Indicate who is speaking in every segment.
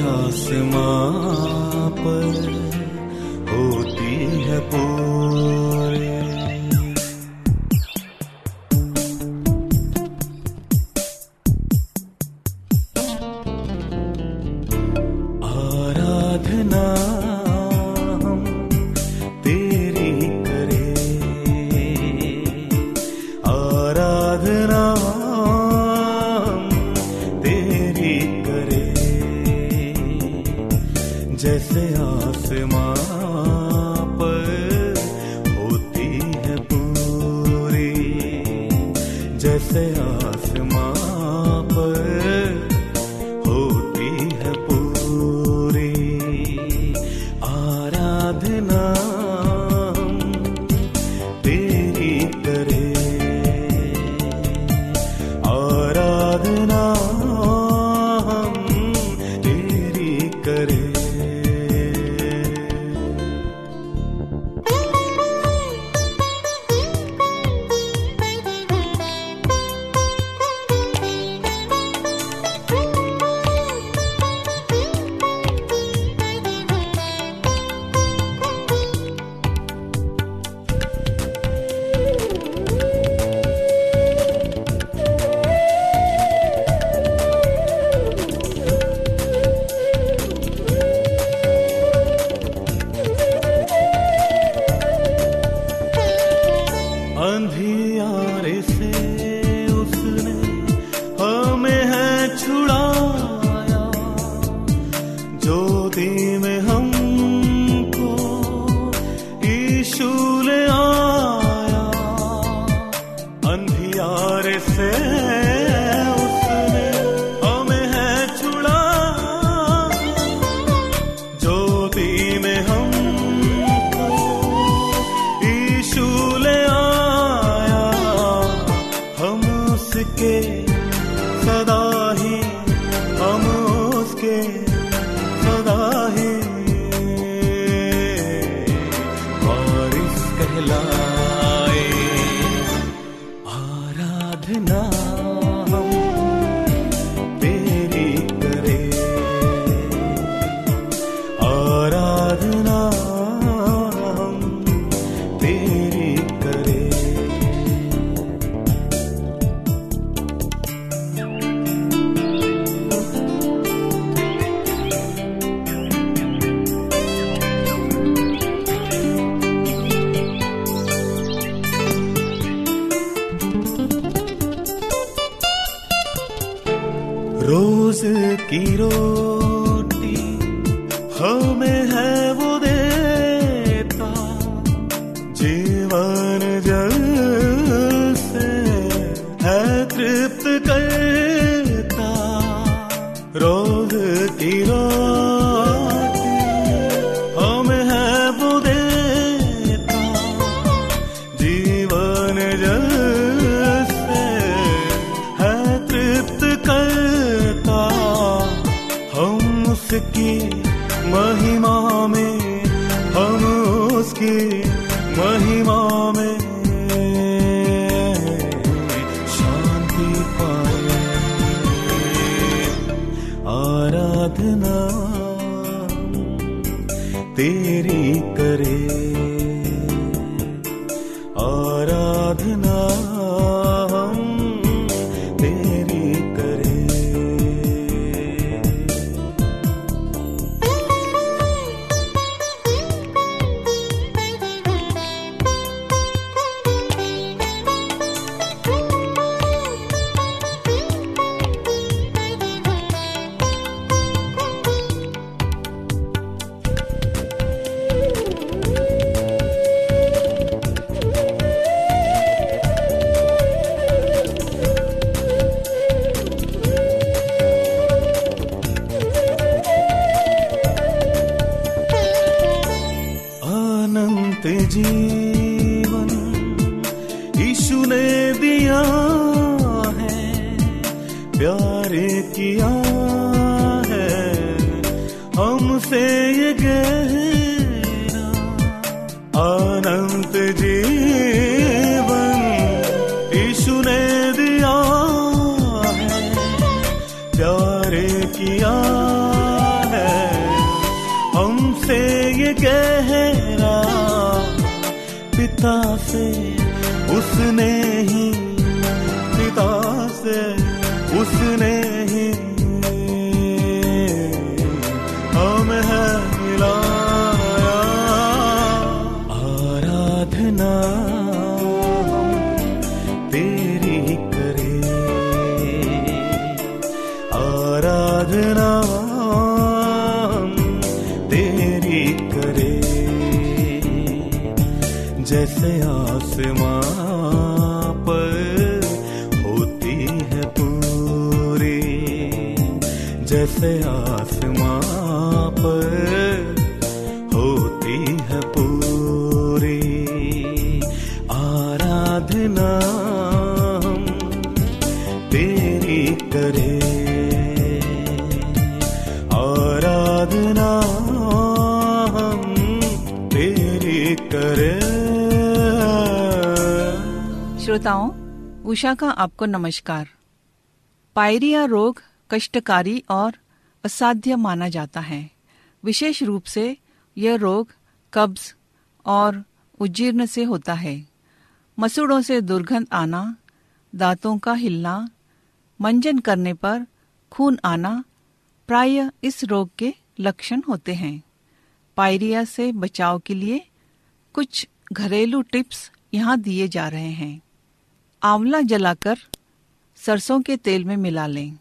Speaker 1: आसमां पर होती है पूरी। शांति पाए। आराधना तेरी entendi. तेरी करे। आराधना तेरी करे। जैसे आसमां पर होती है पूरी। जैसे आसमां
Speaker 2: श्रोताओं, उषा का आपको नमस्कार। पायरिया रोग कष्टकारी और असाध्य माना जाता है। विशेष रूप से यह रोग कब्ज और उजीर्ण से होता है। मसूड़ों से दुर्गंध आना, दांतों का हिलना, मंजन करने पर खून आना प्राय इस रोग के लक्षण होते हैं। पायरिया से बचाव के लिए कुछ घरेलू टिप्स यहाँ दिए जा रहे हैं। आंवला जलाकर सरसों के तेल में मिला लें।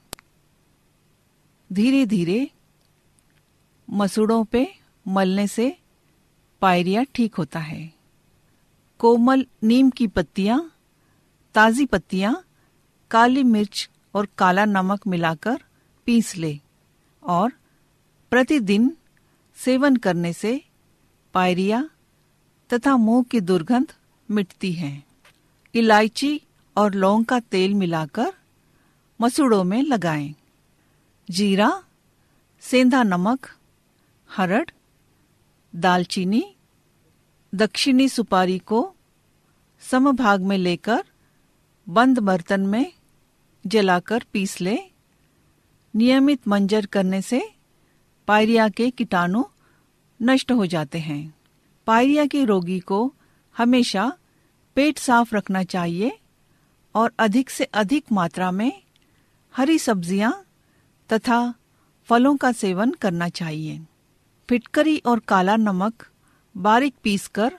Speaker 2: धीरे धीरे मसूड़ों पे मलने से पायरिया ठीक होता है। कोमल नीम की पत्तियाँ, ताजी पत्तियाँ, काली मिर्च और काला नमक मिलाकर पीस ले और प्रतिदिन सेवन करने से पायरिया तथा मुँह की दुर्गंध मिटती है। इलायची और लौंग का तेल मिलाकर मसूड़ों में लगाएँ। जीरा, सेंधा नमक, हरड़, दालचीनी, दक्षिणी सुपारी को समभाग में लेकर बंद बर्तन में जलाकर पीस ले नियमित मंजर करने से पायरिया के कीटाणु नष्ट हो जाते हैं पायरिया के रोगी को हमेशा पेट साफ़ रखना चाहिए और अधिक से अधिक मात्रा में हरी सब्ज़ियाँ तथा फलों का सेवन करना चाहिए। फिटकरी और काला नमक बारीक पीसकर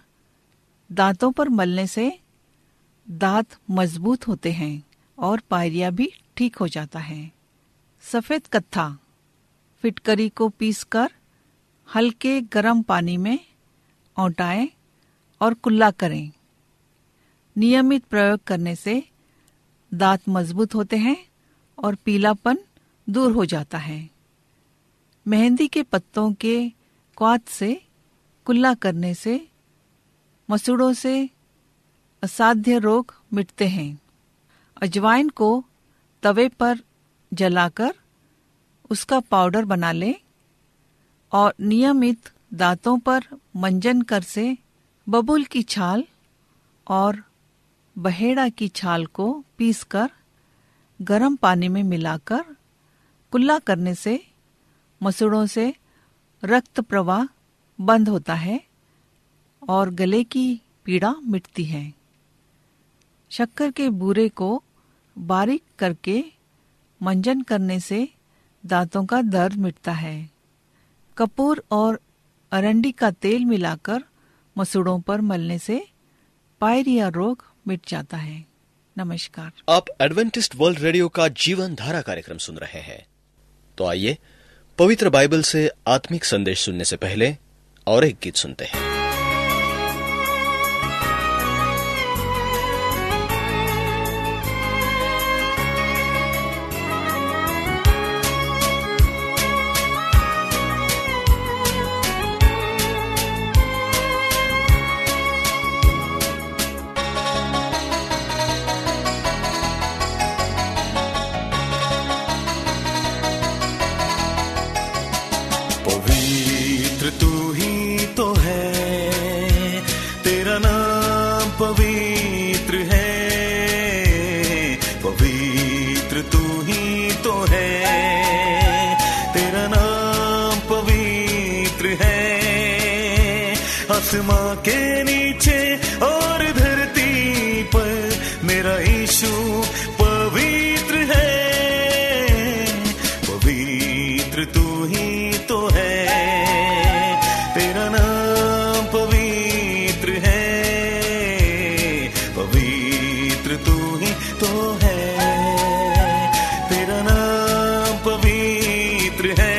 Speaker 2: दांतों पर मलने से दांत मज़बूत होते हैं और पायरिया भी ठीक हो जाता है। सफ़ेद कत्था फिटकरी को पीसकर हल्के गर्म पानी में औटाएँ और कुल्ला करें। नियमित प्रयोग करने से दांत मज़बूत होते हैं और पीलापन दूर हो जाता है। मेहंदी के पत्तों के क्वात से, कुल्ला करने से, मसूड़ों से असाध्य रोग मिटते हैं। अजवाइन को तवे पर जलाकर उसका पाउडर बना लें और नियमित दांतों पर मंजन कर से बबूल की छाल और बहेड़ा की छाल को पीसकर, गर्म पानी में मिलाकर, कुल्ला करने से, मसूड़ों से रक्त प्रवाह बंद होता है और गले की पीड़ा मिटती है। शक्कर के बूरे को बारीक करके मंजन करने से दांतों का दर्द मिटता है। कपूर और अरंडी का तेल मिलाकर मसूड़ों पर मलने से पायरिया रोग मिट जाता है। नमस्कार।
Speaker 3: आप एडवेंटिस्ट वर्ल्ड रेडियो का जीवन धारा कार्यक्रम सुन रहे हैं। तो आइए, पवित्र बाइबल से आत्मिक संदेश सुनने से पहले और एक गीत सुनते हैं।
Speaker 1: आसमां के नीचे और धरती पर मेरा यीशु पवित्र है। पवित्र तू ही तो है। तेरा नाम पवित्र है। पवित्र तू ही तो है। तेरा नाम पवित्र है।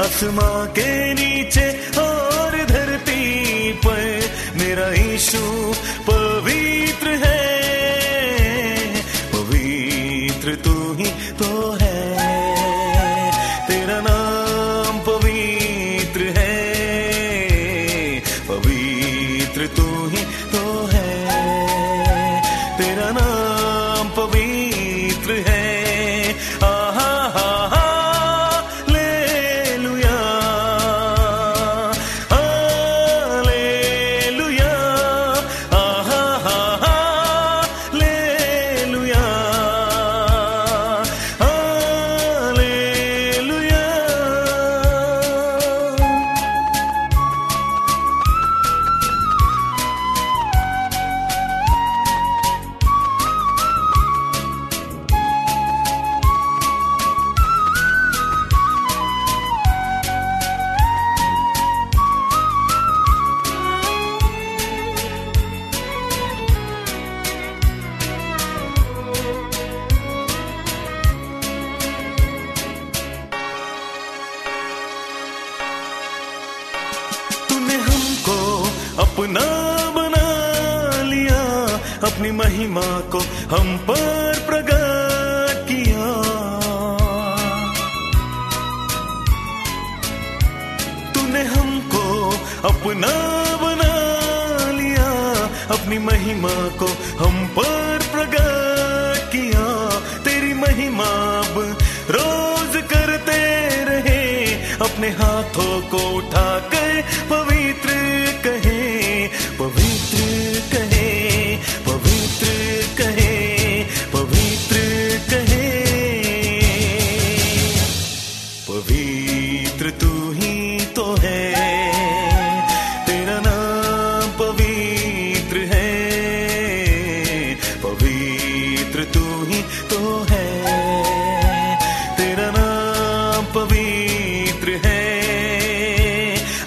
Speaker 1: आसमां के नीचे अपना बना लिया, अपनी महिमा को हम पर प्रकट किया। तूने हमको अपना बना लिया, अपनी महिमा को हम पर प्रकट किया। तेरी महिमा अब रोज करते रहे, अपने हाथों को उठाकर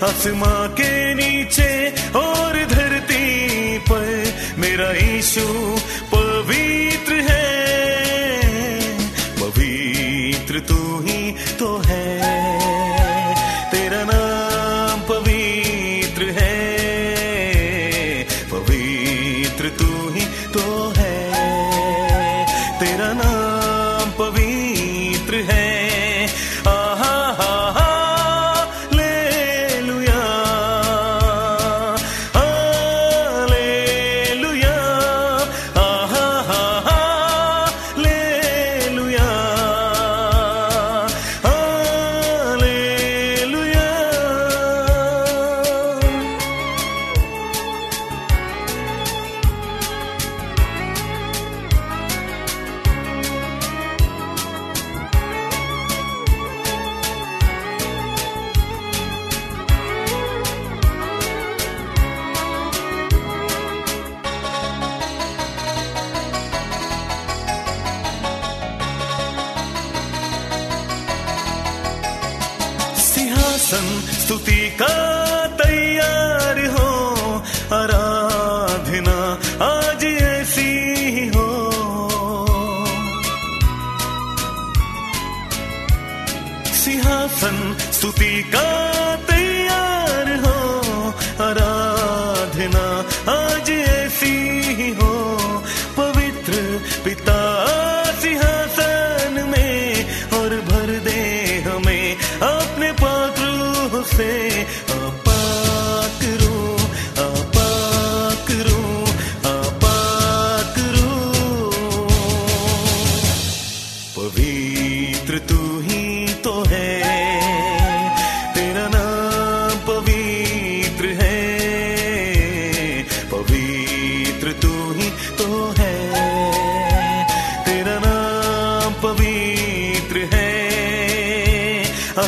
Speaker 1: आसमां के नीचे और धरती पर मेरा यीशु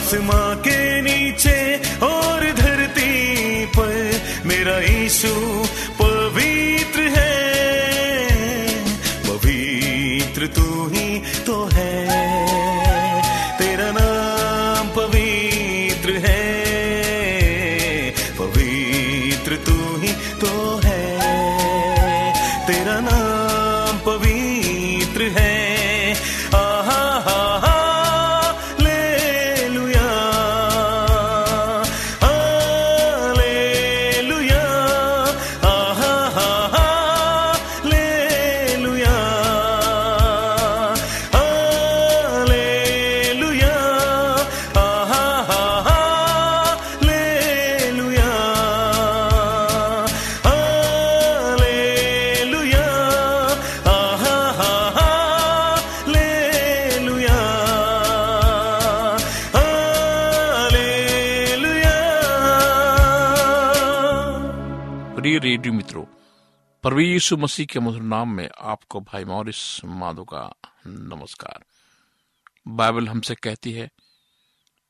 Speaker 1: आसमां यीशु
Speaker 4: मसीह के मधुर नाम में आपको भाई मॉरिस माधो का नमस्कार। बाइबल हमसे कहती है,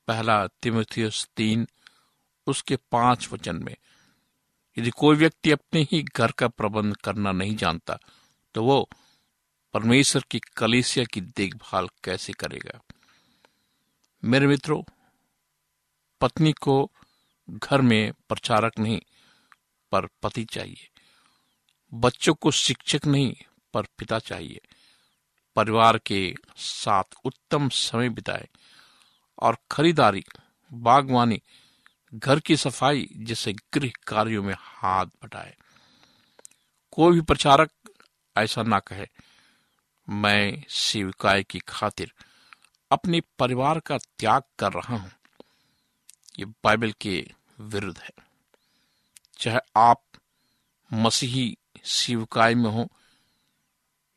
Speaker 4: पहला तिमोथियस तीन, उसके पाँच वचन में, यदि कोई व्यक्ति अपने ही घर का प्रबंध करना नहीं जानता तो वो परमेश्वर की कलीसिया की देखभाल कैसे करेगा? मेरे मित्रों, पत्नी को घर में प्रचारक नहीं, पर पति चाहिए। बच्चों को शिक्षक नहीं, पर पिता चाहिए। परिवार के साथ उत्तम समय बिताए। और खरीदारी, बागवानी, घर की सफ़ाई जैसे गृह कार्यों में हाथ बटाए। कोई भी प्रचारक ऐसा ना कहे, मैं सेविकाई की खातिर अपने परिवार का त्याग कर रहा हूँ। ये बाइबल के विरुद्ध है। चाहे आप मसीही शिवकाय में हो,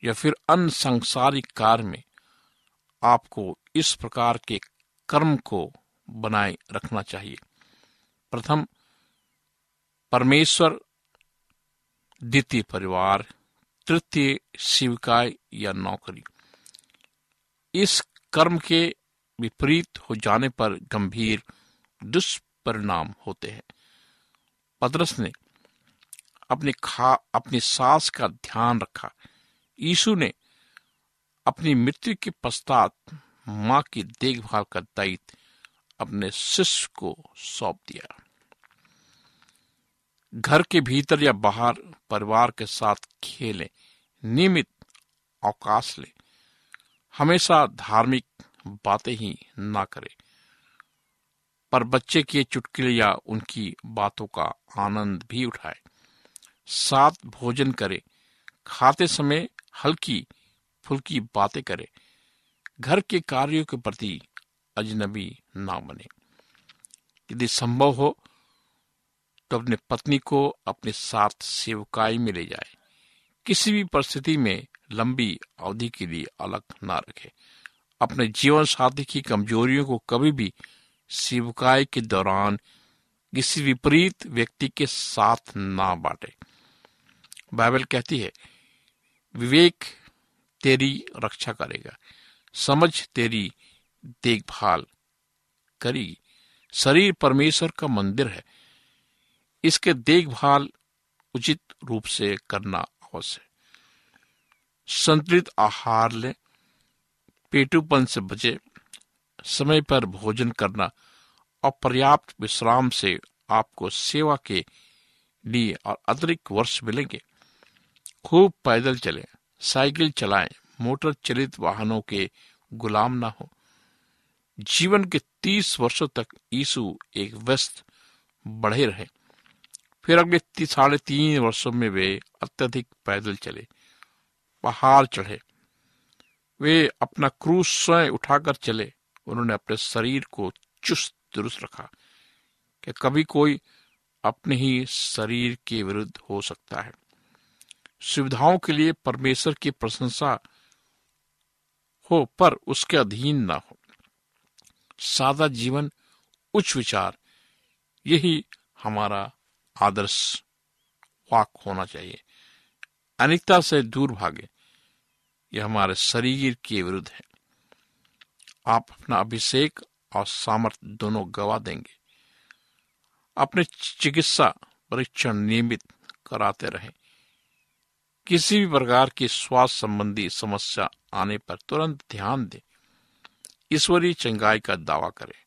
Speaker 4: या फिर अन्य सांसारिक कार्य में, आपको इस प्रकार के कर्म को बनाए रखना चाहिए। प्रथम, परमेश्वर, द्वितीय परिवार, तृतीय शिवकाय या नौकरी। इस कर्म के विपरीत हो जाने पर गंभीर, दुष्परिणाम होते हैं। पदरस ने अपने खा, अपनी सास का ध्यान रखा। यीशु ने अपनी मृत्यु के पश्चात माँ की देखभाल का दायित्व अपने शिष्य को सौंप दिया। घर के भीतर या बाहर परिवार के साथ खेलें, नियमित अवकाश लें। हमेशा धार्मिक बातें ही ना करें। पर बच्चे के चुटकुले या उनकी बातों का आनंद भी उठाए। साथ भोजन करे, खाते समय हल्की फुल्की बातें करे, घर के कार्यों के प्रति अजनबी ना बने। यदि संभव हो तो अपने पत्नी को अपने साथ सेवकाई में ले जाए। किसी भी परिस्थिति में लंबी अवधि के लिए अलग ना रखे। अपने जीवन साथी की कमजोरियों को कभी भी सेवकाई के दौरान किसी विपरीत व्यक्ति के साथ ना बांटे। बाइबल कहती है, विवेक तेरी रक्षा करेगा, समझ तेरी देखभाल करेगी शरीर परमेश्वर का मंदिर है। इसके देखभाल उचित रूप से करना आवश्यक संतुलित आहार लें, पेटूपन से बचे, समय पर भोजन करना और पर्याप्त विश्राम से आपको सेवा के लिए और अतिरिक्त वर्ष मिलेंगे। खूब पैदल चलें, साइकिल चलाएँ, मोटर चलित वाहनों के गुलाम ना हो। जीवन के तीस वर्षों तक यीशु एक व्यस्त, बढ़े रहे। फिर अगले साढ़े तीन वर्षों में वे अत्यधिक पैदल चले, पहाड़ चढ़े। वे अपना क्रूज स्वयं उठाकर चले, उन्होंने अपने शरीर को चुस्त, दुरुस्त रखा कि कभी कोई अपने ही शरीर के विरुद्ध हो सकता है। सुविधाओं के लिए परमेश्वर की प्रशंसा हो, पर उसके अधीन ना हो। सादा जीवन, उच्च विचार, यही हमारा आदर्श वाक होना चाहिए। अनेकता से दूर भागे, यह हमारे शरीर के विरुद्ध है। आप अपना अभिषेक और सामर्थ्य दोनों गवा देंगे। अपने चिकित्सा परीक्षण नियमित कराते रहें। किसी भी प्रकार की स्वास्थ्य संबंधी समस्या आने पर तुरंत ध्यान दें। ईश्वरीय चंगाई का दावा करें।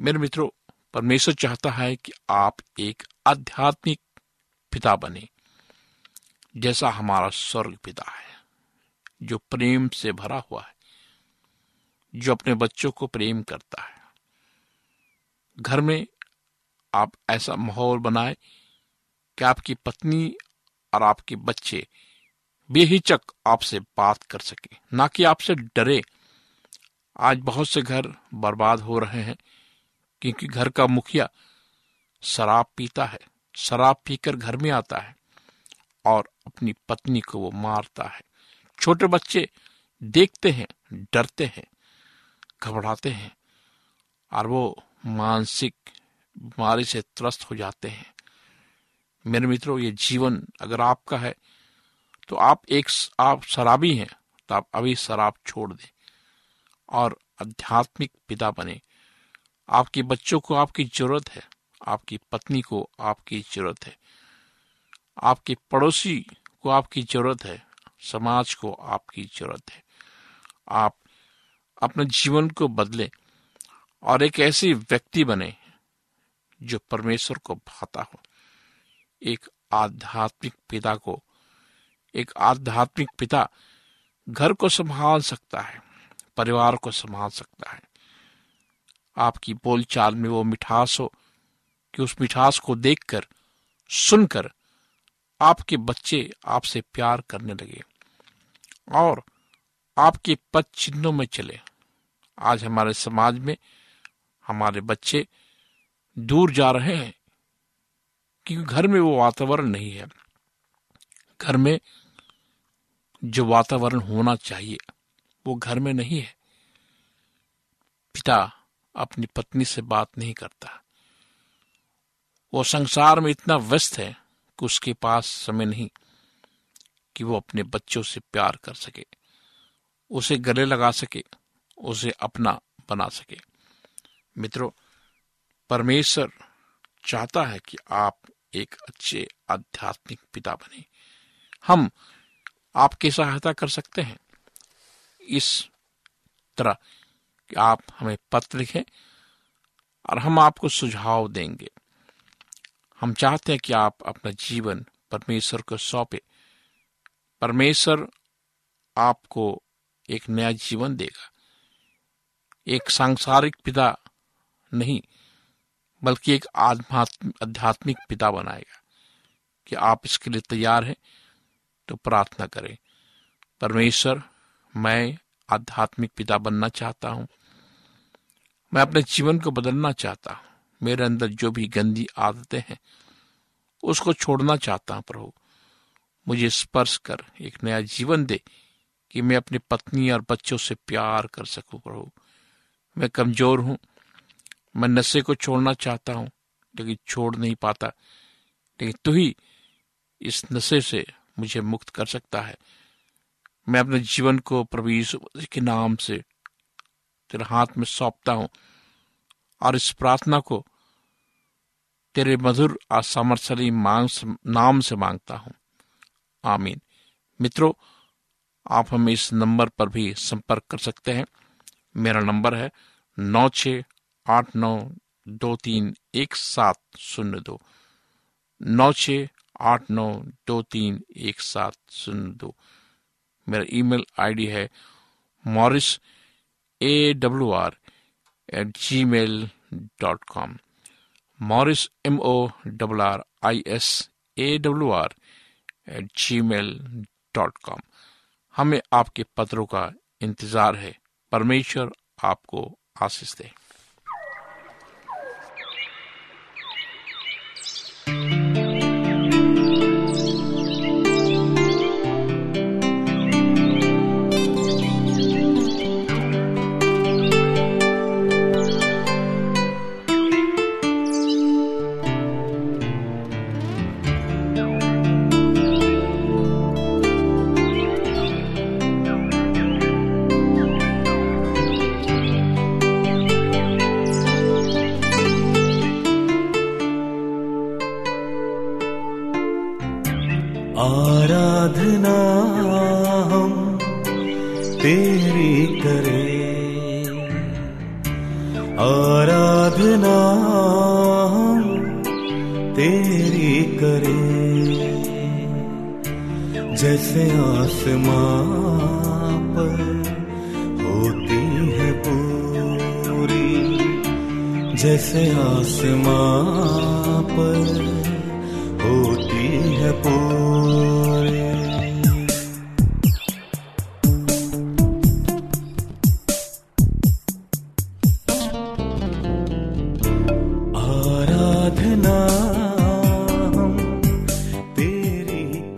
Speaker 4: मेरे मित्रों, परमेश्वर चाहता है कि आप एक आध्यात्मिक पिता बने, जैसा हमारा स्वर्ग पिता है, जो प्रेम से भरा हुआ है, जो अपने बच्चों को प्रेम करता है। घर में आप ऐसा माहौल बनाए कि आपकी पत्नी और आपके बच्चे बेहिचक आपसे बात कर सके, ना कि आपसे डरे। आज बहुत से घर बर्बाद हो रहे हैं, क्योंकि घर का मुखिया शराब पीता है, शराब पीकर घर में आता है और अपनी पत्नी को वो मारता है। छोटे बच्चे देखते हैं, डरते हैं, घबराते हैं और वो मानसिक बीमारी से त्रस्त हो जाते हैं। मेरे मित्रों, ये जीवन अगर आपका है तो आप एक आप शराबी हैं तो आप अभी शराब छोड़ दें और आध्यात्मिक पिता बने। आपके बच्चों को आपकी ज़रूरत है, आपकी पत्नी को आपकी ज़रूरत है, आपके पड़ोसी को आपकी ज़रूरत है, समाज को आपकी ज़रूरत है। आप अपने जीवन को बदले और एक ऐसी व्यक्ति बने जो परमेश्वर को भाता हो। एक आध्यात्मिक पिता को, एक आध्यात्मिक पिता घर को संभाल सकता है, परिवार को संभाल सकता है। आपकी बोलचाल में वो मिठास हो कि उस मिठास को देखकर, सुनकर आपके बच्चे आपसे प्यार करने लगे और आपके पद चिन्हों में चले। आज हमारे समाज में हमारे बच्चे दूर जा रहे हैं क्योंकि घर में वो वातावरण नहीं है। घर में जो वातावरण होना चाहिए, वो घर में नहीं है। पिता अपनी पत्नी से बात नहीं करता। वो संसार में इतना व्यस्त है कि उसके पास समय नहीं कि वो अपने बच्चों से प्यार कर सके। उसे गले लगा सके, उसे अपना बना सके। मित्रों, परमेश्वर चाहता है कि आप एक अच्छे आध्यात्मिक पिता बने। हम आपकी सहायता कर सकते हैं। इस तरह कि आप हमें पत्र लिखें और हम आपको सुझाव देंगे। हम चाहते हैं कि आप अपना जीवन परमेश्वर को सौंपे। परमेश्वर आपको एक नया जीवन देगा। एक सांसारिक पिता नहीं बल्कि एक आध्यात्मिक पिता बनाएगा कि आप इसके लिए तैयार हैं तो प्रार्थना करें। परमेश्वर, मैं आध्यात्मिक पिता बनना चाहता हूँ। मैं अपने जीवन को बदलना चाहता हूँ। मेरे अंदर जो भी गंदी आदतें हैं, उसको छोड़ना चाहता हूँ, प्रभु। मुझे स्पर्श कर, एक नया जीवन दे कि मैं अपनी पत्नी और बच्चों से प्यार कर सकूँ, प्रभु। मैं कमज़ोर हूँ मैं नशे को छोड़ना चाहता हूँ, लेकिन छोड़ नहीं पाता। लेकिन तू ही इस नशे से मुझे मुक्त कर सकता है। मैं अपने जीवन को प्रभु यीशु के नाम से तेरे हाथ में सौंपता हूँ, और इस प्रार्थना को तेरे मधुर और सामर्थ्यशाली मांग नाम से माँगता हूँ। आमीन। मित्रों, आप हमें इस नंबर पर भी संपर्क कर सकते हैं। मेरा नंबर है नौ छ आठ नौ दो तीन एक सात शून्य दो। नौ छ आठ नौ दो तीन एक सात शून्य दो। मेरा ईमेल आईडी है Morris A W R at Gmail dot com. Morris M O double R I S A W R at Gmail dot com. हमें आपके पत्रों का इंतज़ार है। परमेश्वर आपको आशीष दे।
Speaker 1: तेरी करें। आराधना तेरी करें। जैसे आसमां पर होती है पूरी, जैसे आसमां पर होती है पूरी।